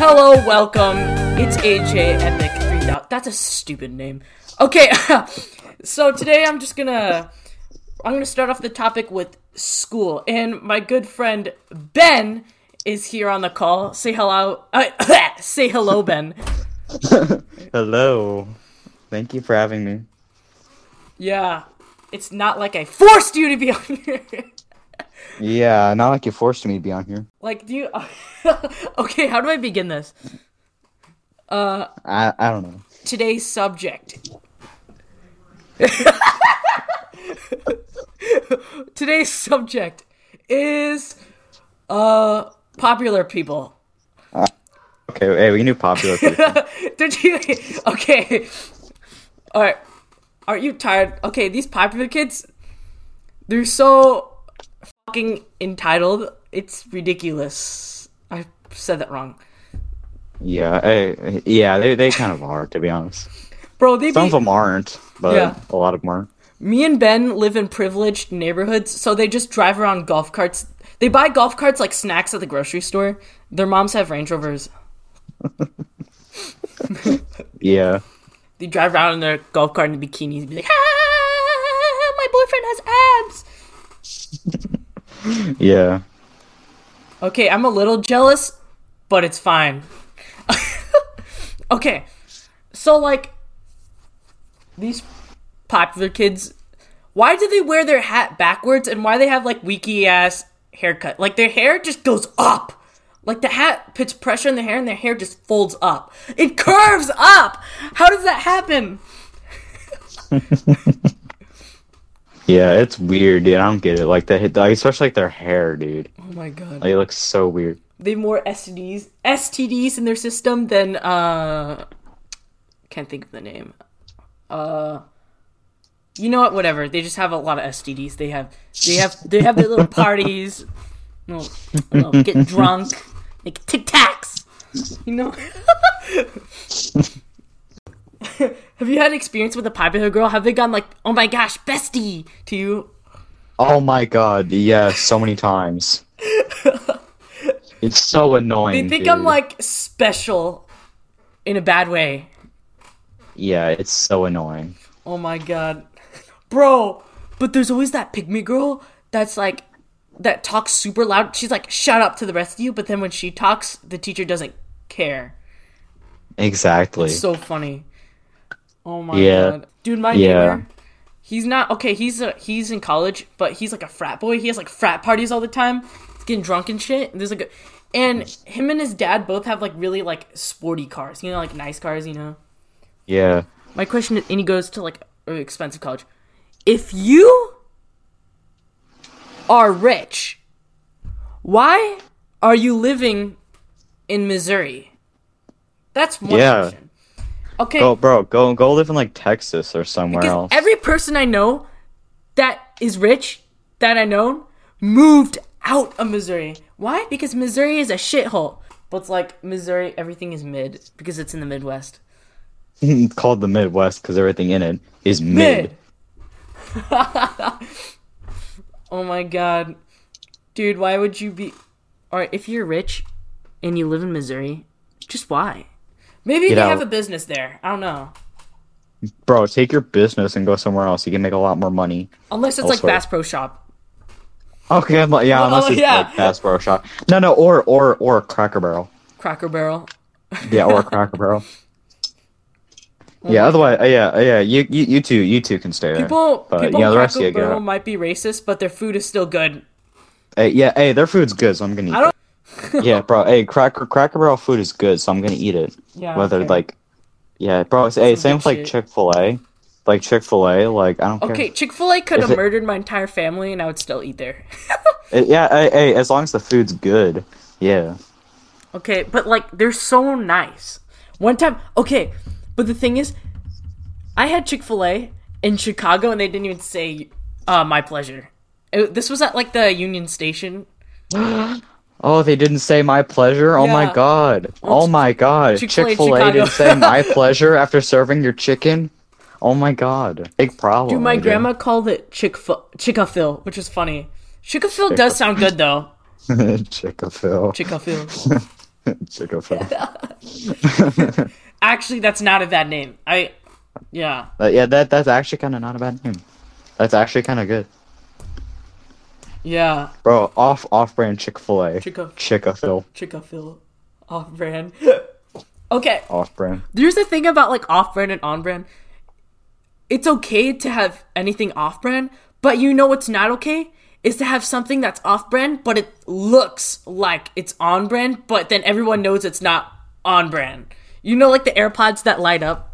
Hello, welcome. It's AJ Epic Dot. That's a stupid name. Okay, so today I'm just gonna I'm gonna start off the topic with school, and my good friend Ben is here on the call. Say hello. Uh, say hello, Ben. Hello. Thank you for having me. Yeah, it's not like I forced you to be on here. Yeah, not like you forced me to be on here. like, do you? okay, how do I begin this? Uh, I I don't know. today's subject. today's subject is uh popular people. Okay, hey, we knew popular people. Did you? Okay. All right. Aren't you tired? Okay, these popular kids, they're so fucking entitled. It's ridiculous. I said that wrong, yeah, hey, yeah, they they kind of are to be honest. bro. They Some be, of them aren't, but Yeah. a lot of them are. Me and Ben live in privileged neighborhoods, so they just drive around golf carts. They buy golf carts like snacks at the grocery store. Their moms have Range Rovers. Yeah, They drive around in their golf cart in bikinis and be like, ah, my boyfriend has abs. yeah. Okay, I'm a little jealous, but it's fine. okay, so like, these popular kids, why do they wear their hat backwards and why they have like weaky ass haircut? Like their hair just goes up. Like the hat puts pressure on their hair and their hair just folds up. It curves up. How does that happen? Yeah, it's weird, dude. I don't get it. Like the like, especially like their hair, dude. Oh my god. It looks so weird. they have more STDs STDs in their system than uh can't think of the name. Uh you know what, whatever. They just have a lot of STDs. They have they have they have their little parties. No, no, get drunk, make TikToks. You know? have you had an experience with a popular girl? Have they gone like, oh my gosh, bestie to you? Oh my god, yeah, so many times. it's so annoying. They think dude. I'm like special in a bad way. Yeah, it's so annoying. Oh my god. Bro, but there's always that pick-me girl that's like that talks super loud. She's like, shut up to the rest of you, but then when she talks, the teacher doesn't care. Exactly. So funny. Oh my Yeah. god. Dude, my Yeah. neighbor. He's not okay, he's a, he's in college, but he's like a frat boy. He has like frat parties all the time. He's getting drunk and shit. And there's like a and him and his dad both have like really like sporty cars, you know, like nice cars, you know. yeah. My question is, and he goes to like an expensive college. If you are rich, why are you living in Missouri? That's one Yeah. question. Okay, Go, bro. Go, go live in like Texas or somewhere because else. every person I know that is rich that I know moved out of Missouri. Why? Because Missouri is a shithole. But it's like Missouri, everything is mid because it's in the Midwest. It's called the Midwest because everything in it is mid. oh my god. Dude, why would you be Alright, if you're rich and you live in Missouri, just why? Maybe out. have a business there. I don't know. Bro, take your business and go somewhere else. You can make a lot more money. Unless it's Also- like Bass Pro Shop. Okay, I'm like, yeah, Well, unless it's yeah. like Bass Pro Shop. No, no, or or or Cracker Barrel. Cracker Barrel. Yeah, or Cracker Barrel. Oh Yeah, otherwise, uh, yeah, uh, yeah, you, you you two you two can stay there. People but people the rest of you might be racist, but their food is still good. Hey, yeah, hey, their food's good, so I'm gonna eat I don't it. Yeah, bro, hey, Cracker Cracker Barrel food is good, so I'm gonna eat it. Yeah. Whether okay. like, yeah, bro, it's- hey, same with like. Chick Fil A, like Chick Fil A, like I don't care. Okay, Chick fil A could have murdered my entire family and I would still eat there. Uh, yeah, hey, hey, as long as the food's good, yeah. Okay, but like they're so nice. One time, okay, but the thing is, I had Chick Fil A in Chicago, and they didn't even say uh, "my pleasure." It- this was at like the Union Station. Oh, they didn't say my pleasure. Oh my god. Oh my god. Chick-fil-A Chick Fil A didn't say my pleasure after serving your chicken. Oh my god. Big problem. Dude, my grandma called it Chick Chick-fil, which is funny. Chick-fil does sound good though. Chick Fil. Chick-fil. Chico Phil. Actually, that's not a bad name. I, yeah, But yeah, that that's actually kind of not a bad name. That's actually kind of good, yeah. bro. Off off brand Chick Fil A. Phil. Chico Phil, off brand. okay, Off brand. There's the thing about like off brand and on brand. It's okay to have anything off brand, but you know what's not okay? Is to have something that's off brand, but it looks like it's on brand, but then everyone knows it's not on brand. You know, like the AirPods that light up?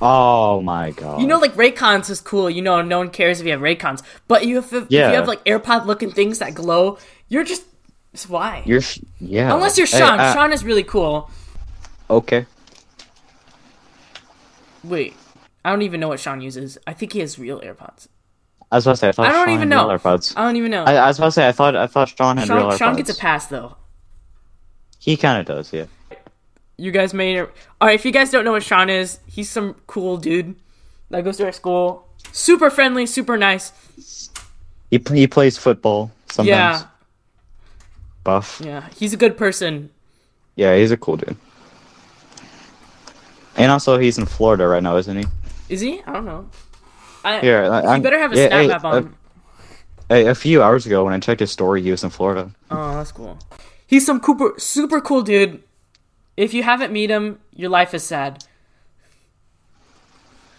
Oh my god. You know, like Raycons is cool. You know, no one cares if you have Raycons. But you have, if Yeah. you have like AirPod looking things that glow, you're just. It's why? you're yeah. Unless you're Hey, Sean. uh, Sean is really cool. Okay. Wait. I don't even know what Sean uses. I think he has real AirPods. I was about to say I thought I don't Sean even had know. real AirPods. I don't even know. I, I was about to say I thought I thought Sean had real AirPods. Sean gets a pass though. He kind of does, yeah. You guys may. All right, if you guys don't know what Sean is, he's some cool dude that goes to our school. Super friendly, super nice. He he plays football sometimes. Yeah, Buff. yeah, he's a good person. Yeah, he's a cool dude. And also, he's in Florida right now, isn't he? Is he? I don't know. I, Here, I, he I'm- better have a yeah, snap hey, map on. uh, him. Hey, a few hours ago when I checked his story, he was in Florida. Oh, that's cool. He's some super, super cool dude. If you haven't met him, your life is sad.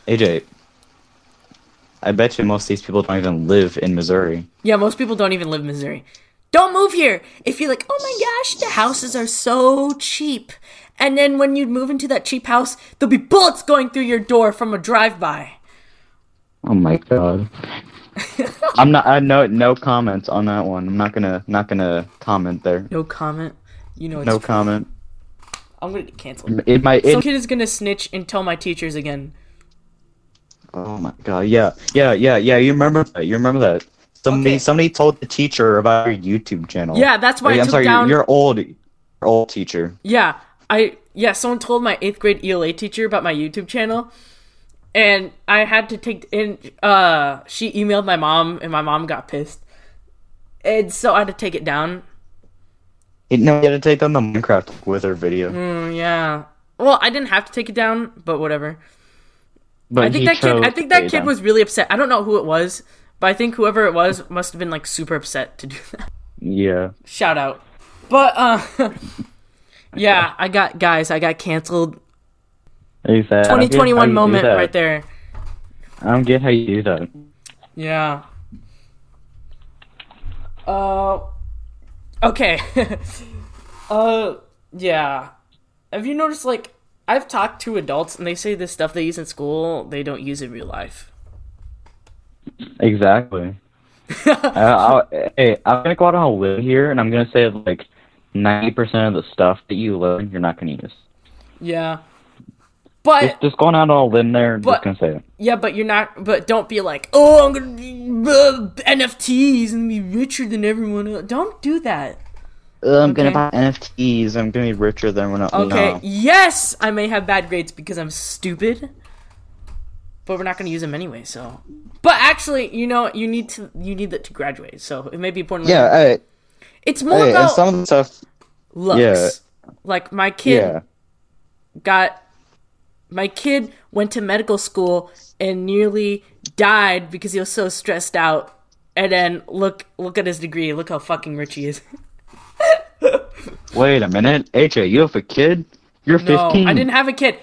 AJ, I bet you most of these people don't even live in Missouri. Yeah, most people don't even live in Missouri. Don't move here if you're like, oh my gosh, the houses are so cheap. And then when you move into that cheap house, there'll be bullets going through your door from a drive-by. Oh my god. I'm not. I no no comments on that one. I'm not gonna not gonna comment there. No comment. You know it's No true. comment. I'm gonna get canceled. It might. Some kid is gonna snitch and tell my teachers again. oh my god. Yeah. Yeah. Yeah. Yeah. You remember that? You remember that? Somebody Okay. somebody told the teacher about your YouTube channel. Yeah, that's why I I'm took sorry. down. You're, you're old. You're old teacher. Yeah, I yeah. Someone told my eighth grade ELA teacher about my YouTube channel, and I had to take in. Uh, she emailed my mom, and my mom got pissed, and so I had to take it down. You know, you had to take down the Minecraft Wither video. Mm, yeah. Well, I didn't have to take it down, but whatever. But I think that kid. I think that kid down. was really upset. I don't know who it was, but I think whoever it was must have been like super upset to do that. Yeah. Shout out. But uh, yeah, I got guys. I got canceled. He said, I don't get how 2021 you moment right there. I don't get how you do that. Yeah. Uh. Okay. uh. Yeah. Have you noticed like I've talked to adults and they say this stuff they use in school they don't use in real life. Exactly. uh, I'll, hey, I'm gonna go out on a limb here, and I'm gonna say like ninety percent of the stuff that you learn, you're not gonna use. Yeah. But Just, just going out all in limb there, But- just gonna say it. yeah, but you're not. But don't be like, oh, I'm gonna be uh, NFTs and be richer than everyone else. Don't do that. Uh, I'm gonna buy NFTs. I'm gonna be richer than everyone I. Okay. No. Yes, I may have bad grades because I'm stupid, but we're not going to use them anyway. So, but actually, you know, you need to you need that to graduate. So it may be important. Yeah. Hey, it's more hey, and about some of the stuff. looks. yeah. Like my kid Yeah. got my kid went to medical school and nearly died because he was so stressed out. And then look look at his degree. Look how fucking rich he is. Wait a minute, AJ, you have a kid? You're No, 15. I didn't have a kid.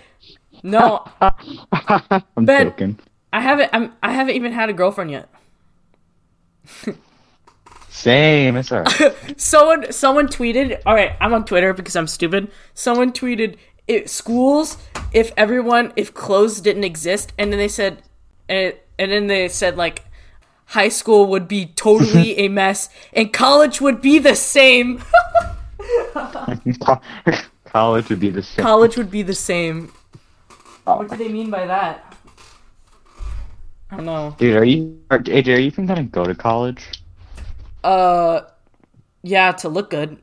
No, I'm Ben- joking. I haven't. I'm. I haven't even had a girlfriend yet. Same. It's alright. Someone. Someone tweeted. All right, I'm on Twitter because I'm stupid. Someone tweeted it, schools if everyone if clothes didn't exist, and then they said, and, and then they said like high school would be totally a mess, and college would be the same. College would be the same. college would be the same. Oh What do they mean by that? I don't know. Dude, are you are, AJ? Are you even gonna go to college? Uh, yeah, to look good.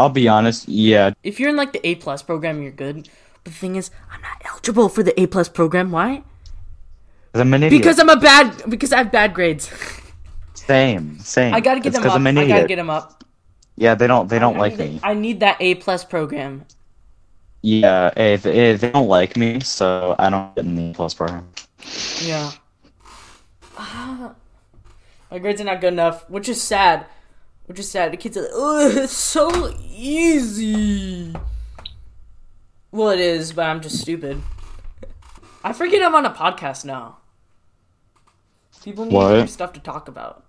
I'll be honest. Yeah, If you're in like the A plus program, you're good. But the thing is, I'm not eligible for the A plus program. Why? 'cause I'm an idiot. Because I'm a bad. Because I have bad grades. same, same. I gotta get It's them up. I'm an I gotta get them up. Yeah, they don't they don't I like me. I need that A plus program. Yeah, if, if they don't like me, so I don't get in the plus program. Yeah. Ah. My grades are not good enough, which is sad. Which is sad. The kids are like, oh, it's so easy. Well, it is, but I'm just stupid. I forget I'm on a podcast now. People need What? stuff to talk about.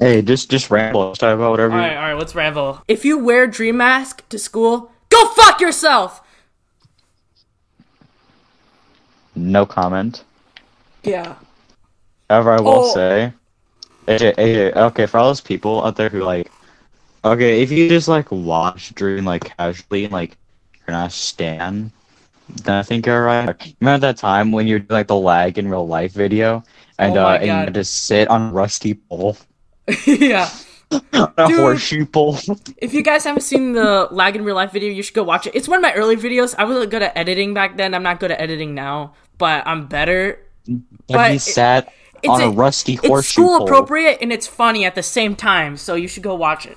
Hey, just just ramble. Let's talk about whatever. All right, all right, let's ramble. If you wear Dream Mask to school, go fuck yourself. No comment. Yeah. However, I will Oh. say, AJ, AJ, okay, for all those people out there who like, okay, if you just like watch Dream like casually and like you're not a stan, then I think you're right. Remember that time when you're like the lag in real life video and Oh uh, and you had to sit on a rusty pole, yeah. on a Dude. horseshoe pole. If you guys haven't seen the lag in real life video, you should go watch it. It's one of my early videos. I wasn't good at editing back then. I'm not good at editing now, but I'm better. But But he it- sat it's on a, a- rusty It's horseshoe school pole, appropriate and it's funny at the same time, so you should go watch it.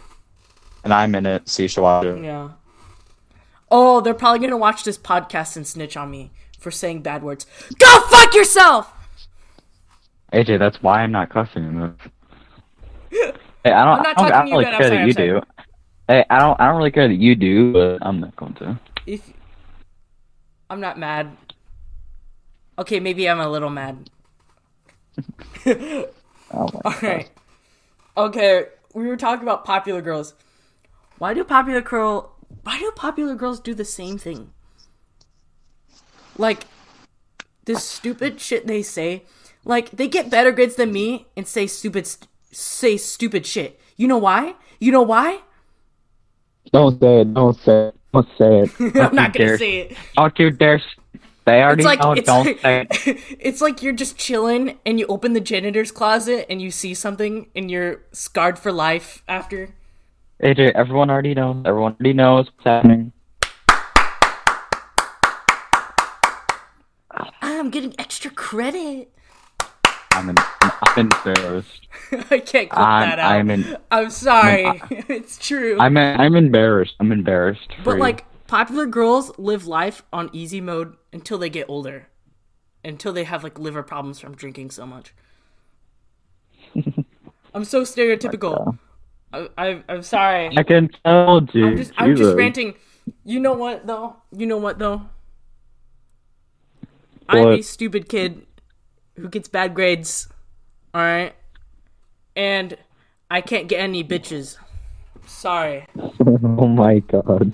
and I'm in it, so you should watch it. Yeah. Oh, they're probably gonna watch this podcast and snitch on me for saying bad words. Go fuck yourself! AJ, that's why I'm not cussing in this. Hey, I don't. I'm not I don't, talking I don't really care that you sorry. do. Hey, I don't. I don't really care that you do, but I'm not going to. If I'm not mad. Okay, maybe I'm a little mad. Oh my Alright. Okay, we were talking about popular girls. Why do popular girl why do popular girls do the same thing? Like this stupid shit they say. Like they get better grades than me and say stupid st- say stupid shit. You know why? You know why? Don't say it. Don't say it. Don't say it. I'm not gonna dare. say it. Don't you dare. They already It's like know. it's don't like, it's like you're just chilling and you open the janitor's closet and you see something and you're scarred for life after. AJ, everyone already knows. Everyone already knows what's happening. I'm getting extra credit. I'm, in, I'm embarrassed. I can't clip I'm- that out. I'm in- I'm sorry. it's true. I'm. I'm embarrassed. I'm embarrassed. but like popular girls live life on easy mode until they get older. Until they have like liver problems from drinking so much. I'm so stereotypical. Uh, I, I, I'm sorry. I can tell, dude. I'm just, I'm just ranting. You know what though? You know what though? I'm a stupid kid who gets bad grades. All right, and I can't get any bitches. Sorry, oh my god.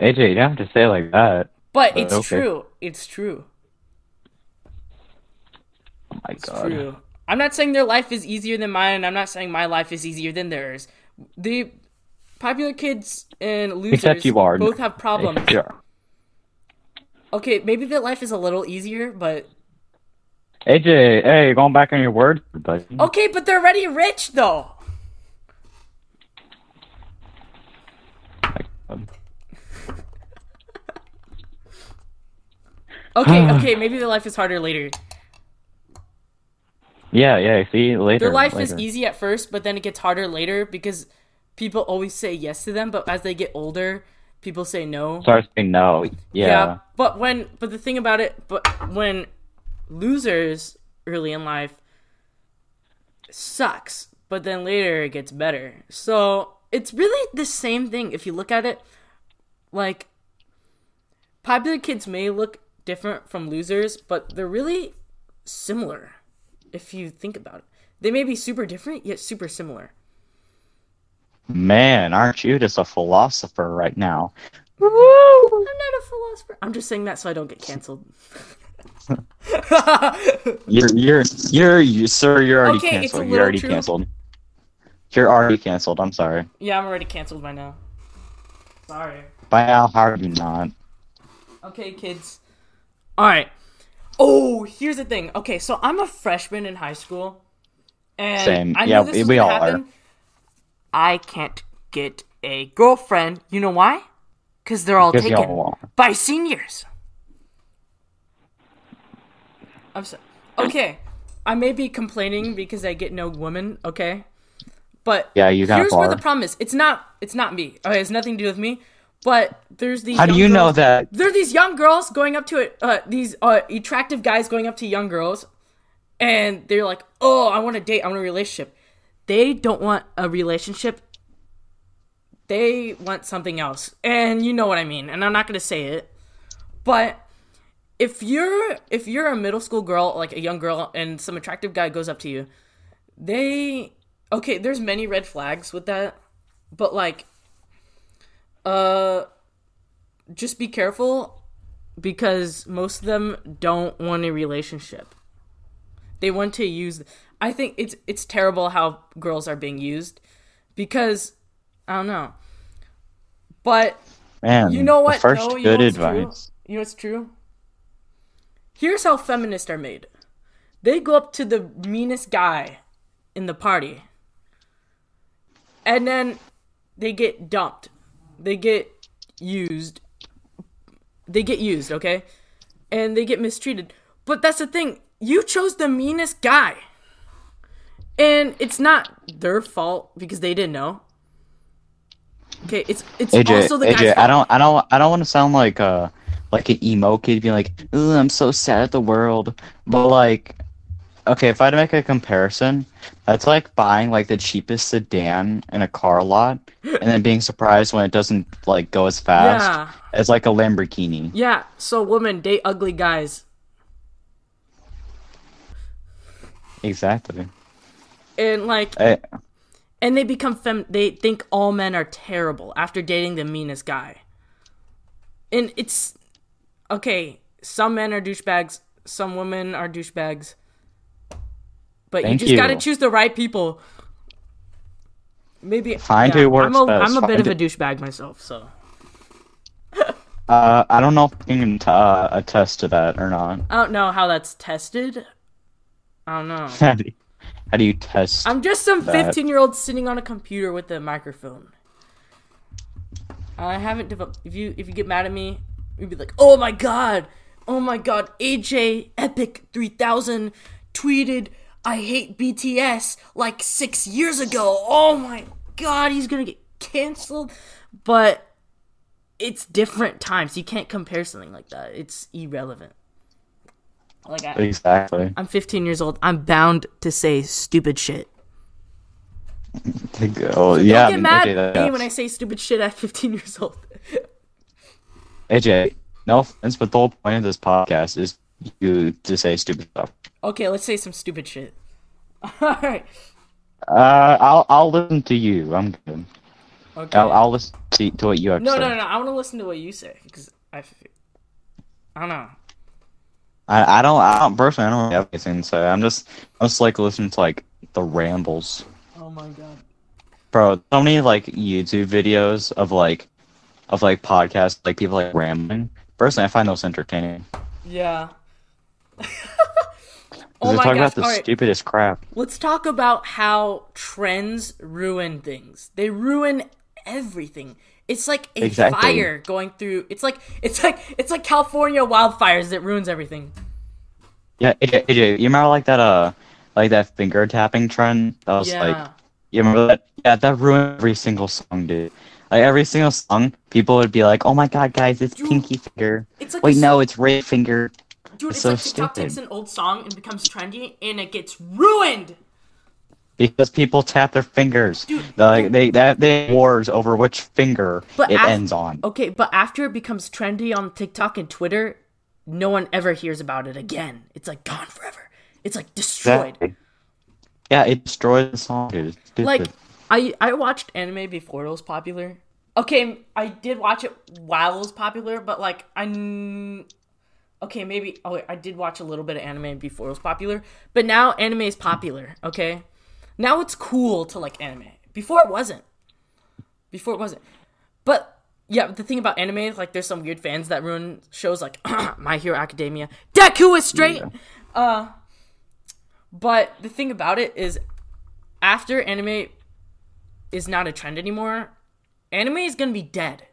AJ, you don't have to say it like that. but it's okay. true. It's true. Oh my It's god. true. I'm not saying their life is easier than mine. And I'm not saying my life is easier than theirs. The popular kids and losers Except you are. both have problems. Sure. Okay, maybe their life is a little easier, but AJ, hey, going back on your word, buddy. Okay, but they're already rich though. Um, Okay, okay, maybe their life is harder later. Yeah, yeah. See later. Their life is easy at first, but then it gets harder later because people always say yes to them, but as they get older, people say no. Starts saying no. Yeah. But when but the thing about it, but when losers early in life sucks, but then later it gets better. So, it's really the same thing if you look at it like popular kids may look different from losers, but they're really similar if you think about it. They may be super different yet super similar. Man, aren't you just a philosopher right now? I'm not a philosopher. I'm just saying that so I don't get canceled. You're you're you're you, sir. You're already Okay, it's a canceled. You're already true. canceled. You're already canceled. I'm sorry. yeah, I'm already canceled by now. Sorry. By now, how are you not? Okay, kids. All right. Oh, here's the thing. Okay, so I'm a freshman in high school, and Same. I Yeah, knew this was we gonna all are. I can't get a girlfriend. You know why? Because they're all Because taken y'all by seniors. I'm so okay. I may be complaining because I get no woman. Okay, But Yeah, you got here's where the problem is. It's not. It's not me. Okay, it's nothing to do with me. But there's these. How do you know that? There are these young girls going up to it. Uh, these uh, attractive guys going up to young girls, and they're like, "Oh, I want a date. I want a relationship." They don't want a relationship. They want something else, and you know what I mean. And I'm not gonna say it, but if you're if you're a middle school girl, like a young girl, and some attractive guy goes up to you, they okay. There's many red flags with that, but like, uh, just be careful because most of them don't want a relationship. They want to use. I think it's it's terrible how girls are being used because I don't know, but Man, you know what? First No, you good know what's true? advice. You know what's true? Here's how feminists are made. They go up to the meanest guy in the party. And then they get dumped. They get used. They get used, okay? And they get mistreated. But that's the thing. You chose the meanest guy. And it's not their fault because they didn't know. Okay, it's it's AJ, also the guy's AJ, fault. I don't, I don't, I don't want to sound like uh like an emo kid being like, "Ooh, I'm so sad at the world," but like, okay, if I had to make a comparison, that's like buying like the cheapest sedan in a car lot and then being surprised when it doesn't like go as fast Yeah. as like a Lamborghini. Yeah, so women date ugly guys. Exactly. And like I, and they become fem they think all men are terrible after dating the meanest guy. And it's okay, some men are douchebags, some women are douchebags. But you just got to choose the right people. Maybe Find who works I'm a, best. I'm a bit Find of a douchebag myself, so uh, I don't know if I can uh, attest to that or not. I don't know how that's tested. I don't know. How do you, how do you test? I'm just some 15 year old sitting on a computer with a microphone. I haven't developed. If you if you get mad at me, you'd be like, "Oh my god, oh my god, AJ Epic 3000 tweeted I hate BTS like six years ago. Oh my god, he's gonna get canceled." But it's different times. You can't compare something like that. It's irrelevant. Like I, Exactly. I'm 15 years old. I'm bound to say stupid shit. Oh yeah. Don't get mad AJ, at me when I say stupid shit at 15 years old. AJ, no offense, but the whole point of this podcast is you to say stupid stuff. Okay, let's say some stupid shit. Alright. Uh, I'll I'll listen to you. I'm good. Okay. I'll, I'll listen to, to what you have no, to say. no, no, no. I want to listen to what you say because I, I don't know. I, I don't. I don't personally. I don't have anything to say. I'm just. I'm just like listening to like the rambles, Oh my god. bro. So many like YouTube videos of like, of like podcasts, like people like rambling. Personally, I find those entertaining. Yeah. Oh my talk gosh. about the stupidest crap. let's talk about how trends ruin things. They ruin everything. It's like a Exactly. fire going through. It's like it's like it's like California wildfires that ruins everything. Yeah, AJ, AJ, you remember like that uh, like that finger tapping trend? That was Yeah. like, you remember that? Yeah, that ruined every single song, dude. Like every single song, people would be like, "Oh my god, guys, it's Dude, pinky finger." It's like Wait, no, it's red finger. Dude, It's it's, so like TikTok stupid. takes an old song and becomes trendy, and it gets ruined. Because people tap their fingers. Dude, like they that they wars over which finger it af- ends on. Okay, but after it becomes trendy on TikTok and Twitter, no one ever hears about it again. It's like gone forever. It's like destroyed. Exactly. Yeah, it destroyed the song, dude. Like I I watched anime before it was popular. Okay, I did watch it while it was popular, but like I okay maybe oh wait, I did watch a little bit of anime before it was popular, but now anime is popular. Okay, now it's cool to like anime. Before it wasn't. Before it wasn't. But yeah, the thing about anime, like there's some weird fans that ruin shows like My Hero Academia. Deku is straight. Uh, but the thing about it is, after anime is not a trend anymore, anime is gonna be dead,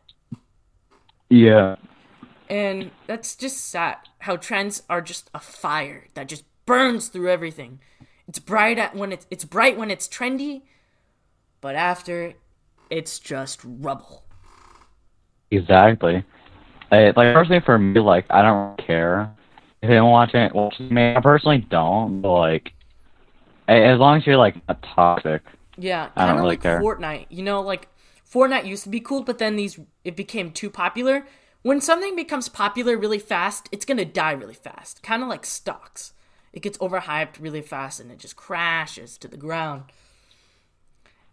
yeah. And that's just sad. How trends are just a fire that just burns through everything. It's bright at when it's it's bright when it's trendy, but after, it's just rubble. Exactly. I, like personally for me, like I don't care if they don't watch it. Watch me. I personally don't. But like, as long as you're like not toxic. Yeah, I don't really like care. Fortnite. You know, like Fortnite used to be cool, but then these it became too popular. When something becomes popular really fast, it's gonna die really fast. Kind of like stocks. It gets overhyped really fast and it just crashes to the ground.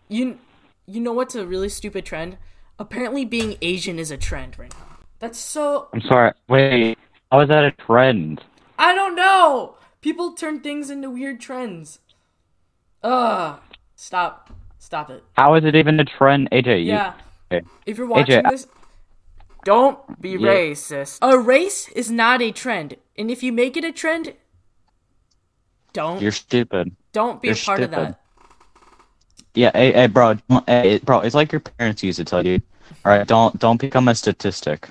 You you know what's a really stupid trend? Apparently being Asian is a trend right now. That's so I'm sorry. Wait, how is that a trend? I don't know. People turn things into weird trends. Ugh. Stop. Stop it. How is it even a trend, AJ? Yeah. okay. If you're watching I- this, don't be Yeah. racist. A race is not a trend, and if you make it a trend, don't You're stupid. don't be you're a part of that. Yeah, hey, hey, bro, hey, bro. It's like your parents used to tell you. All right, don't don't become a statistic.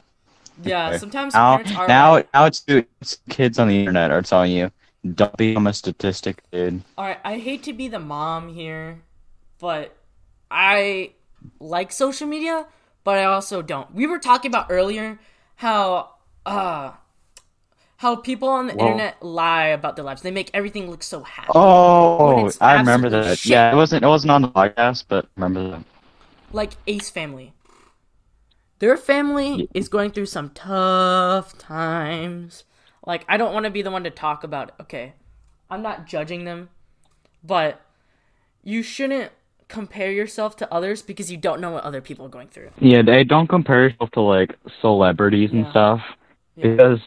Yeah, Okay. sometimes Now, parents are now, right. now it's, it's kids on the internet are telling you, don't become a statistic, dude. All right, I hate to be the mom here, but I like social media, but I also don't. We were talking about earlier how uh how people on the internet lie about their lives. They make everything look so happy. Oh, I remember that. shit. Yeah, it wasn't it wasn't on the podcast, but remember that. like Ace family. Their family is going through some tough times. Like I don't want to be the one to talk about it. Okay. I'm not judging them, but you shouldn't compare yourself to others because you don't know what other people are going through. Yeah, they don't compare yourself to like celebrities and Yeah. stuff Yeah. because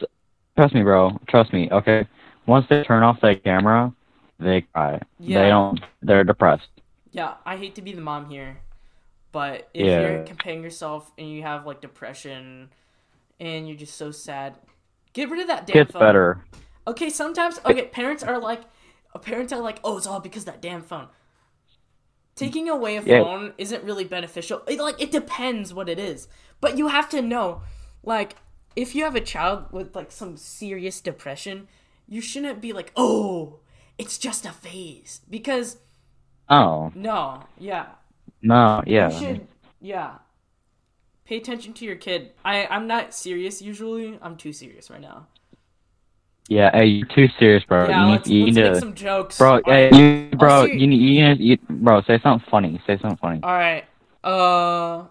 trust me, bro. Trust me. Okay, once they turn off that camera, they cry. Yeah. They don't. They're depressed. Yeah, I hate to be the mom here, but if Yeah. you're comparing yourself and you have like depression and you're just so sad, get rid of that damn Gets phone. better. Okay, sometimes okay, parents are like, parents are like, oh, it's all because of that damn phone. Taking away a Yeah. phone isn't really beneficial. It, like it depends what it is, but you have to know, like, if you have a child with like some serious depression, you shouldn't be like, oh, it's just a phase, because Oh no, yeah, no, yeah. you should, yeah. Pay attention to your kid. I I'm not serious usually. I'm too serious right now. Yeah, hey, you're too serious, bro. Yeah, you let's, need, you let's need make to, some jokes. bro. All Hey, right. you, bro, you need, you need, you, bro. Say something funny. Say something funny. All right. Uh.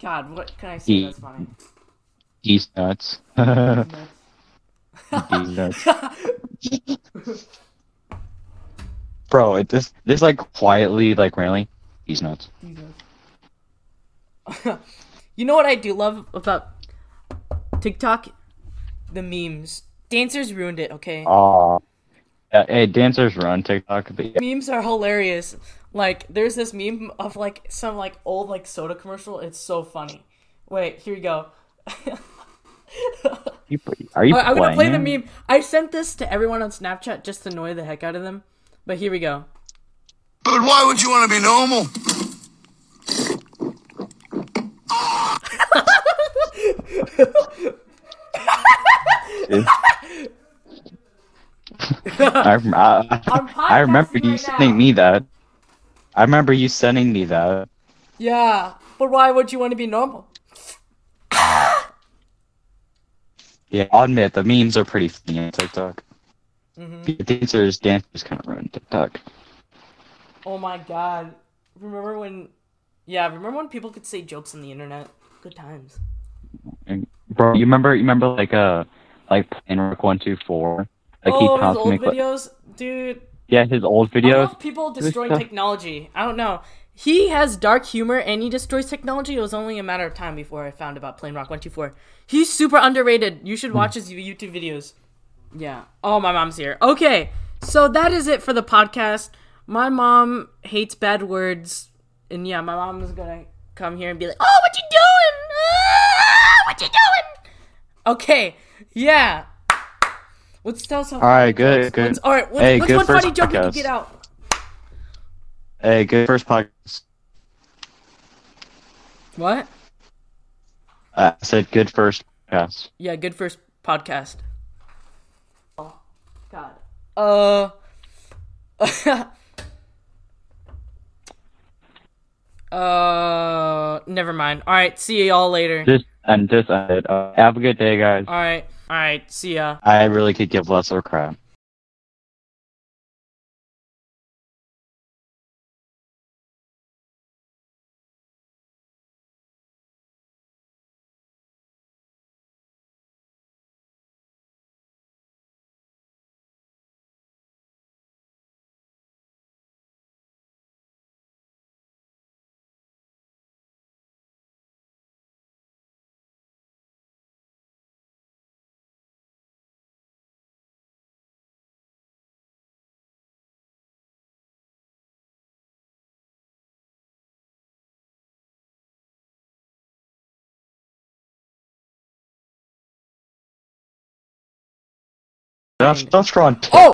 God, what can I say that's funny? These nuts. These nuts. Bro, it this this like quietly like randomly. These nuts. you know what I do love about TikTok? The memes. Dancers ruined it. Okay. Oh. Uh, hey, dancers run TikTok, but yeah. Memes are hilarious. Like, there's this meme of like some like old like soda commercial. It's so funny. Wait, here you go. You, are you Alright, I'm gonna play the meme. I sent this to everyone on Snapchat just to annoy the heck out of them. But here we go. But why would you want to be normal? I, I, remember you right sending now. me that. I remember you sending me that. Yeah, but why would you want to be normal? Yeah, I'll admit the memes are pretty funny on TikTok. Mm-hmm. The dancers, dancers kind of ruined TikTok. Oh my god. Remember when. Yeah, remember when people could say jokes on the internet? Good times. And, bro, you remember? You remember like uh, like Plain Rock One Two Four? Like oh, his constantly old videos? Dude. Yeah, his old videos. people destroying technology. I don't know. He has dark humor and he destroys technology. It was only a matter of time before I found about Plain Rock 124. He's super underrated. You should watch his YouTube videos. Yeah. Oh, my mom's here. Okay. So that is it for the podcast. My mom hates bad words. And yeah, my mom is going to come here and be like, Oh, what you doing? Ah, what you doing? Okay. Yeah. Let's tell some. All right, good, good. Let's, all right. Let's, Hey, let's good one first funny joke we can podcast. get out. Hey, good first podcast. What? Uh, I said good first podcast. Yeah, good first podcast. Oh, God. Uh. Uh, never mind. All right, see y'all later. Just and just ended. Uh, have a good day, guys. All right, all right, see ya. I really could give less of a crap. That's that's on. Oh,